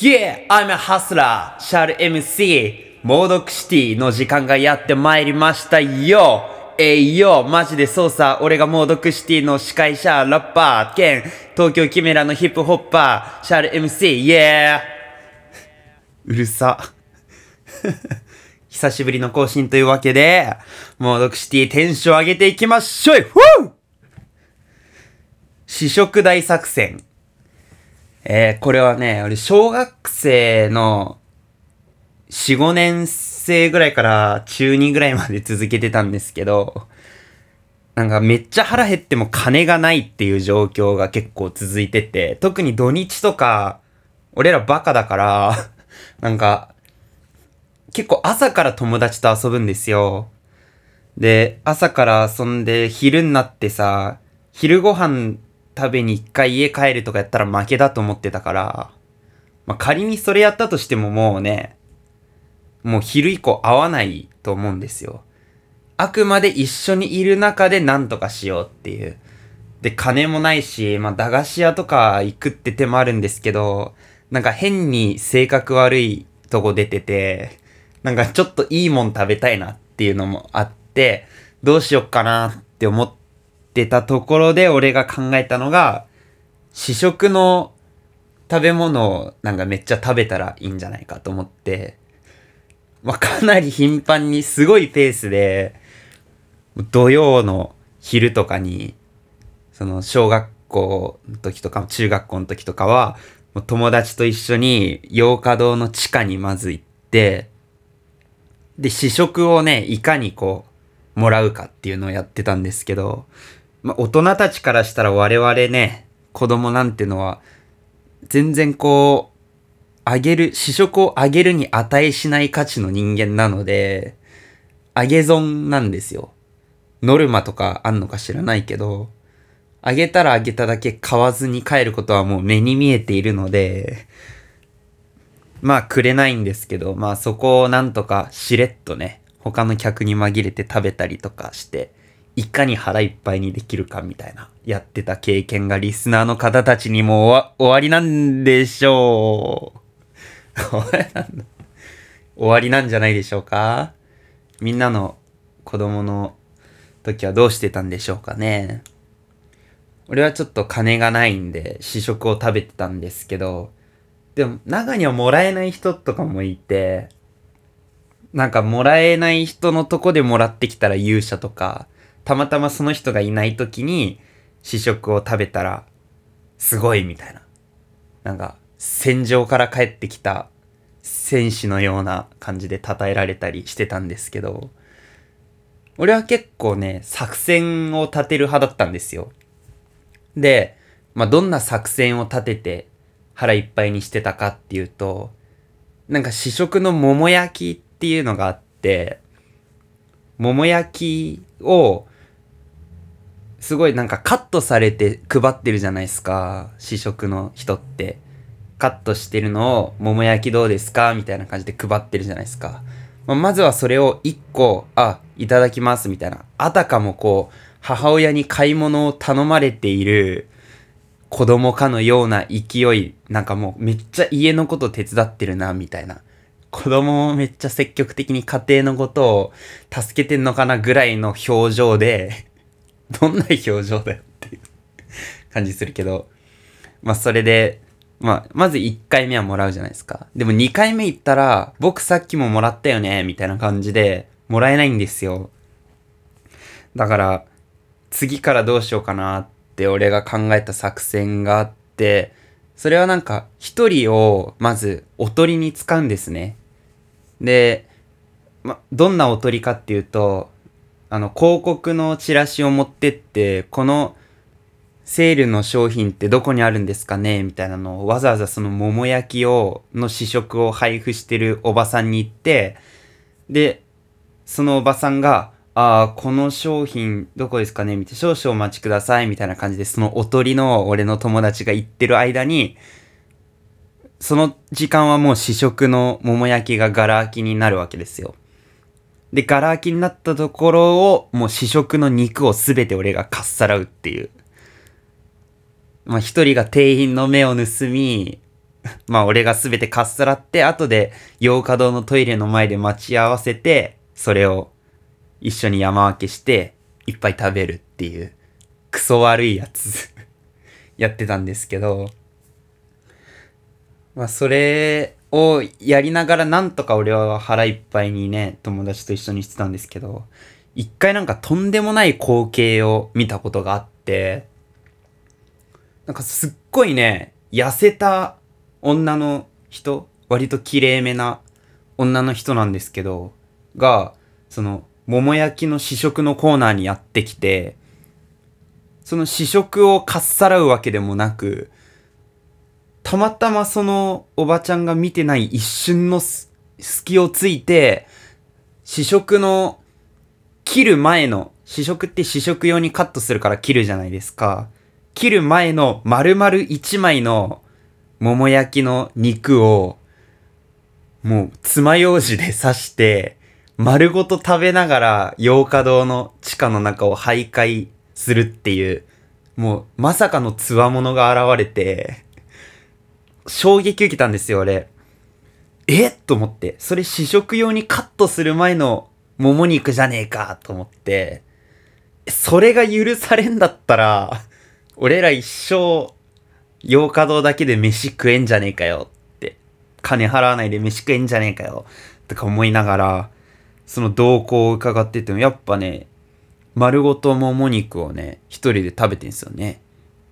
Yeah, I'm a hustler! シャル MC! モードクシティの時間がやってまいりましたよえいよマジでそうさ、俺がモードクシティの司会者、ラッパー、兼東京キメラのヒップホッパー、シャル MC! Yeah! うるさ。久しぶりの更新というわけで、モードクシティテンション上げていきましょいふう試食大作戦。えー、これはね、俺、小学生の4、5年生ぐらいから中2ぐらいまで続けてたんですけど、なんかめっちゃ腹減っても金がないっていう状況が結構続いてて、特に土日とか、俺らバカだから、なんか、結構朝から友達と遊ぶんですよ。で、朝から遊んで昼になってさ、昼ご飯食べに一回家帰るとかやったら負けだと思ってたから、まあ、仮にそれやったとしてももうね、もう昼以降会わないと思うんですよ。あくまで一緒にいる中で何とかしようっていう。で、金もないし、まあ、駄菓子屋とか行くって手もあるんですけど、なんか変に性格悪いとこ出てて、なんかちょっといいもん食べたいなっていうのもあって、どうしよっかなって思っってたところで俺が考えたのが、試食の食べ物をなんかめっちゃ食べたらいいんじゃないかと思って、まあ、かなり頻繁にすごいペースで、土曜の昼とかに、その小学校の時とか中学校の時とかは、友達と一緒に洋華堂の地下にまず行って、で、試食をね、いかにこう、もらうかっていうのをやってたんですけど、まあ、大人たちからしたら我々ね、子供なんてのは、全然こう、あげる、試食をあげるに値しない価値の人間なので、あげ損なんですよ。ノルマとかあんのか知らないけど、あげたらあげただけ買わずに帰ることはもう目に見えているので、まあくれないんですけど、まあそこをなんとかしれっとね、他の客に紛れて食べたりとかして、いかに腹いっぱいにできるかみたいな、やってた経験がリスナーの方たちにも終わ終わりなんでしょう。終わりなんだ終わりなんじゃないでしょうかみんなの子供の時はどうしてたんでしょうかね。俺はちょっと金がないんで試食を食べてたんですけど、でも中にはもらえない人とかもいて、なんかもらえない人のとこでもらってきたら勇者とか、たまたまその人がいない時に試食を食べたらすごいみたいな。なんか戦場から帰ってきた戦士のような感じで称えられたりしてたんですけど、俺は結構ね、作戦を立てる派だったんですよ。で、まあ、どんな作戦を立てて腹いっぱいにしてたかっていうと、なんか試食の桃焼きっていうのがあって、桃焼きを、すごいなんかカットされて配ってるじゃないですか、試食の人って。カットしてるのを、桃焼きどうですかみたいな感じで配ってるじゃないですか。まあ、まずはそれを一個、あ、いただきますみたいな。あたかもこう、母親に買い物を頼まれている子供かのような勢い、なんかもうめっちゃ家のこと手伝ってるな、みたいな。子供もめっちゃ積極的に家庭のことを助けてんのかなぐらいの表情で、どんな表情だよっていう感じするけど、まあそれで、まあ、まず1回目はもらうじゃないですか。でも2回目行ったら、僕さっきももらったよね、みたいな感じで、もらえないんですよ。だから、次からどうしようかなって俺が考えた作戦があって、それはなんか、一人をまずおとりに使うんですね。で、ま、どんなおとりかっていうと、あの、広告のチラシを持ってって、このセールの商品ってどこにあるんですかねみたいなのをわざわざその桃焼きを、の試食を配布してるおばさんに行って、で、そのおばさんが、ああ、この商品どこですかねみたいな、少々お待ちくださいみたいな感じで、そのおとりの俺の友達が行ってる間に、その時間はもう試食の桃焼きがガラ空きになるわけですよ。で、ガラ空きになったところを、もう試食の肉をすべて俺がかっさらうっていう。まあ、一人が店員の目を盗み、まあ俺が全てかっさらって、後で洋華堂のトイレの前で待ち合わせて、それを一緒に山分けして、いっぱい食べるっていう、クソ悪いやつ やってたんですけど、まあそれをやりながらなんとか俺は腹いっぱいにね、友達と一緒にしてたんですけど、一回なんかとんでもない光景を見たことがあって、なんかすっごいね、痩せた女の人、割と綺麗めな女の人なんですけど、が、その、桃焼きの試食のコーナーにやってきて、その試食をかっさらうわけでもなく、たまたまそのおばちゃんが見てない一瞬の隙をついて、試食の切る前の、試食って試食用にカットするから切るじゃないですか。切る前の丸々一枚の桃焼きの肉を、もう爪楊枝で刺して、丸ごと食べながら洋華堂の地下の中を徘徊するっていう、もうまさかの強者が現れて、衝撃受けたんですよ、俺。えと思って。それ試食用にカットする前のもも肉じゃねえかと思って。それが許されんだったら、俺ら一生、洋華堂だけで飯食えんじゃねえかよって。金払わないで飯食えんじゃねえかよ。とか思いながら、その動向を伺ってても、やっぱね、丸ごともも肉をね、一人で食べてんすよね。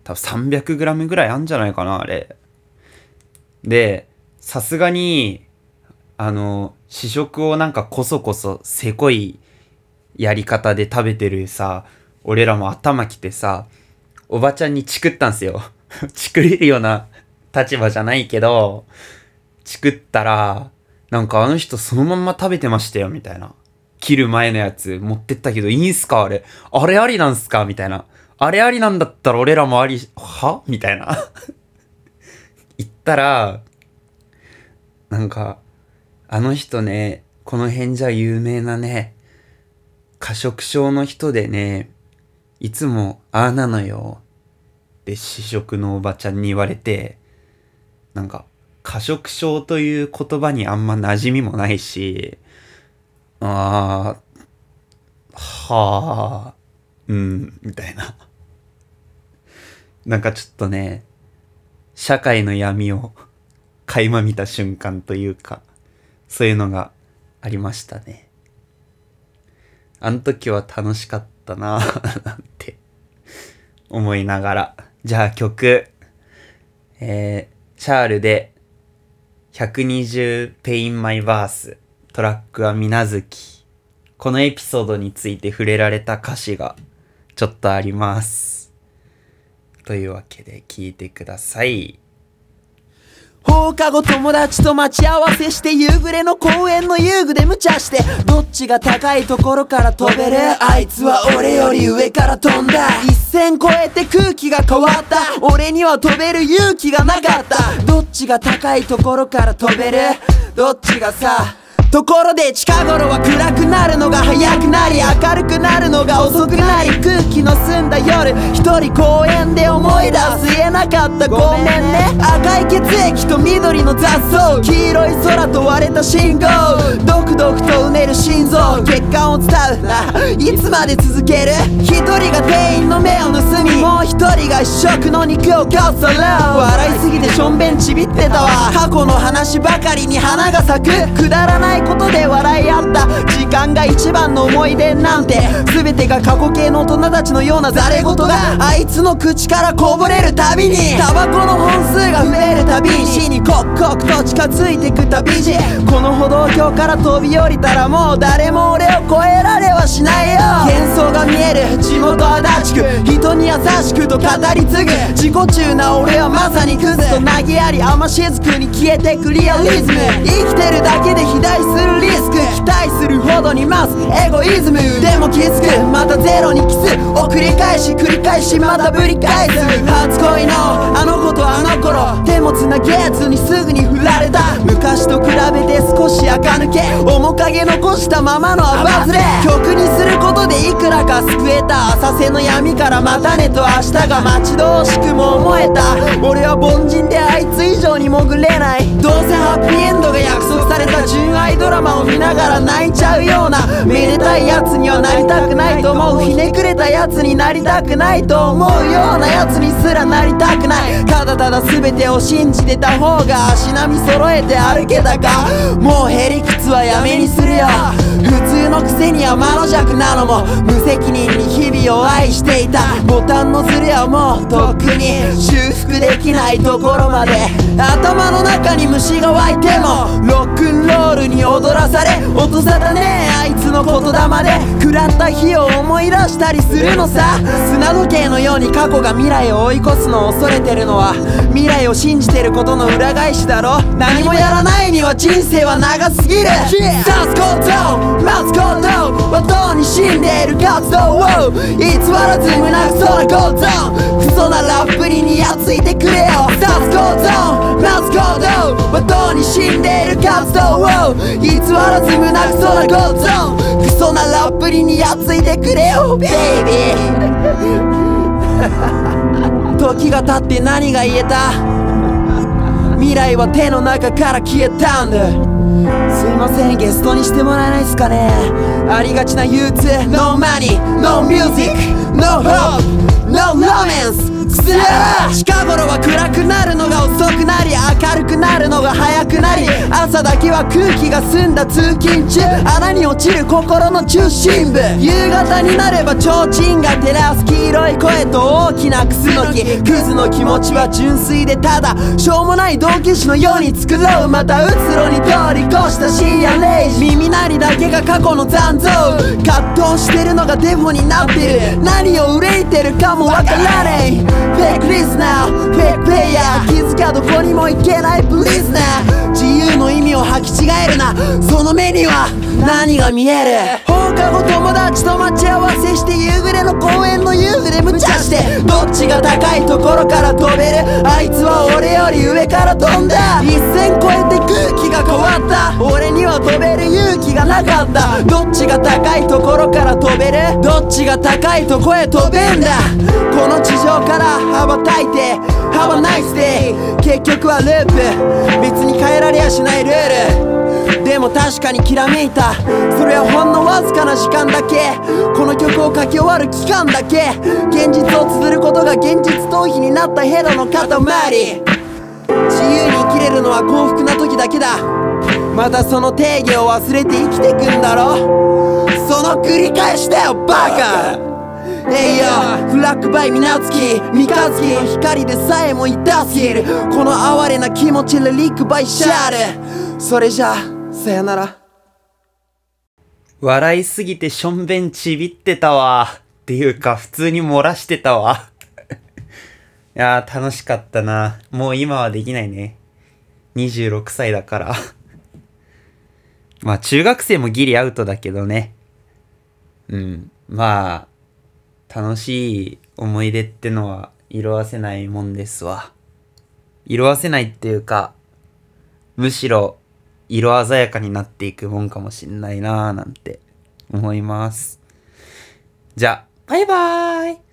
多分 300g ぐらいあるんじゃないかな、あれ。で、さすがに、あの、試食をなんかこそこそせこいやり方で食べてるさ、俺らも頭きてさ、おばちゃんにチクったんすよ。チクれるような立場じゃないけど、チクったら、なんかあの人そのまんま食べてましたよ、みたいな。切る前のやつ持ってったけどいいんすか？あれ。あれありなんすか？みたいな。あれありなんだったら俺らもあり、は？みたいな。言ったら、なんか、あの人ね、この辺じゃ有名なね、過食症の人でね、いつもああなのよ。って試食のおばちゃんに言われて、なんか、過食症という言葉にあんま馴染みもないし、あー、はあ、うん、みたいな。なんかちょっとね、社会の闇を 垣間見た瞬間というか、そういうのがありましたね。あの時は楽しかったなぁ なんて思いながら。じゃあ曲、えー、シャールで120 Pain My Verse トラックは水無月。このエピソードについて触れられた歌詞がちょっとあります。というわけで聞いてください。放課後友達と待ち合わせして夕暮れの公園の遊具で無茶してどっちが高いところから飛べる？あいつは俺より上から飛んだ。一線越えて空気が変わった。俺には飛べる勇気がなかった。どっちが高いところから飛べる？どっちがさ？ところで近頃は暗くなるのが早くなり明るくなるのが遅くなり空気の澄んだ夜。一人公園で思い出す言えなかったごめんね。赤い血液と緑の雑草。黄色い空と割れた信号。ドクドクとうねる心臓。血管を伝うな。いつまで続ける？一人が店員の目を盗み。もう一人が試食の肉をこっそり笑いすぎてしょんべんちびってたわ。過去の話ばかりに花が咲く。くだらないことで笑い合った。時間が一番の思い出なんて。全てが過去形の大人たちのようなザレ言があいつの口からこぼれるたびに。タバコの本数が増えるたびに。死に刻々と近づいてくたびにこの歩道橋から飛び降りたらもう誰も俺を超えられはしないよ。幻想が見える。地元足立区。人に優しくと語り継ぐ。自己中な俺はまさにクズと投げやり。雨しずくに消えてくリアリズム。生きてるだけで肥大するリスク期待するほどに増すエゴイズムでも気づく。またゼロにキスを繰り返し繰り返しまたぶり返す。初恋のあの子とあの頃。手もつなげずにすぐに振られた。昔と比べて少し垢抜け。面影残したままのアバズレ曲にすることでいくらか救えた浅瀬の闇からまたねと明日が待ち遠しくも思えた。俺は凡人であいつ以上に潜れない。どうせハッピーエンドが約束された純愛ドラマを見ながら泣いちゃうような。めでたいやつにはなりたくないと思う。ひねくれたやつになりたくないと思うようなやつにすらなりたくない。ただただ全てを信じてた方が足並み揃えて歩けたか？もうへりくつはやめにするよ。普通のくせには魔の弱なのも。無責任に日々を愛していた。ボタンのズレはもうとっくに修復できないところまで。頭の中に虫が湧いても。ロックンロールに踊らされ音沙汰ねあいつの言霊で。食らった日を思い出したりするのさ。砂時計のように過去が未来を追い越すのを恐れてるのは未来を信じてることの裏返しだろ。何もやらないには人生は長すぎる。刺すこと待つことはどうに死んでいる活動を。偽らず胸くそなことクソなラップににやついてくれよ。刺すこと待つことはどうに死んでいる活動を。偽らず胸くそなことクソなラップににやついてくれよベイビー。時が経って何が言えた？未来は手の中から消えたんだ。すいませんゲストにしてもらえないっすかね。ありがちな憂鬱。No money, no music, no hope, no romance 近頃は暗くなるのが遅くなり明るくなるのが早くなり朝だけは空気が澄んだ通勤中穴に落ちる心の中心部。夕方になれば提灯が照らす黄色い声と大きなクスノキクズの気持ちは純粋でただしょうもない同期種のように作ろう。またうつろに通り越した深夜0時。耳鳴りだけが過去の残像。葛藤してるのがデフォになってる。何を憂いてるかもわからねえフェイクリスナーフェイクプレイヤー気づかどこにも行けないプリズナー自由の意味を履き違えるな。その目には何が見える？放課後友達と待ち合わせして夕暮れの公園の遊具で無茶して。どっちが高いところから飛べる？あいつは俺より上から飛んだ。一線越えて空気が変わった。俺には飛べる勇気がなかった。どっちが高いところから飛べる？どっちが高いとこへ飛べんだ。この地上から羽ばたいて羽ばナイスデイ結局はループ。別に変えられやしないルール。でも確かにきらめいた。それはほんのわずかな時間だけ。この曲を書き終わる期間だけ。現実を綴ることが現実逃避になったヘドの塊。自由に生きれるのは幸福な時だけだ。またその定義を忘れて生きてくんだろその繰り返しだよバカ。えいよフラッグバイ水月三日月の光でさえも痛すぎる。この哀れな気持ちリリックバイシャール。それじゃあさよなら。笑いすぎてしょんべんちびってたわ。っていうか、普通に漏らしてたわ。いやー、楽しかったな。もう今はできないね。26歳だから。まあ、中学生もギリアウトだけどね。うん。まあ、楽しい思い出ってのは色あせないもんですわ。色あせないっていうか、むしろ色鮮やかになっていくもんかもしんないなーなんて思います。じゃあ、バイバーイ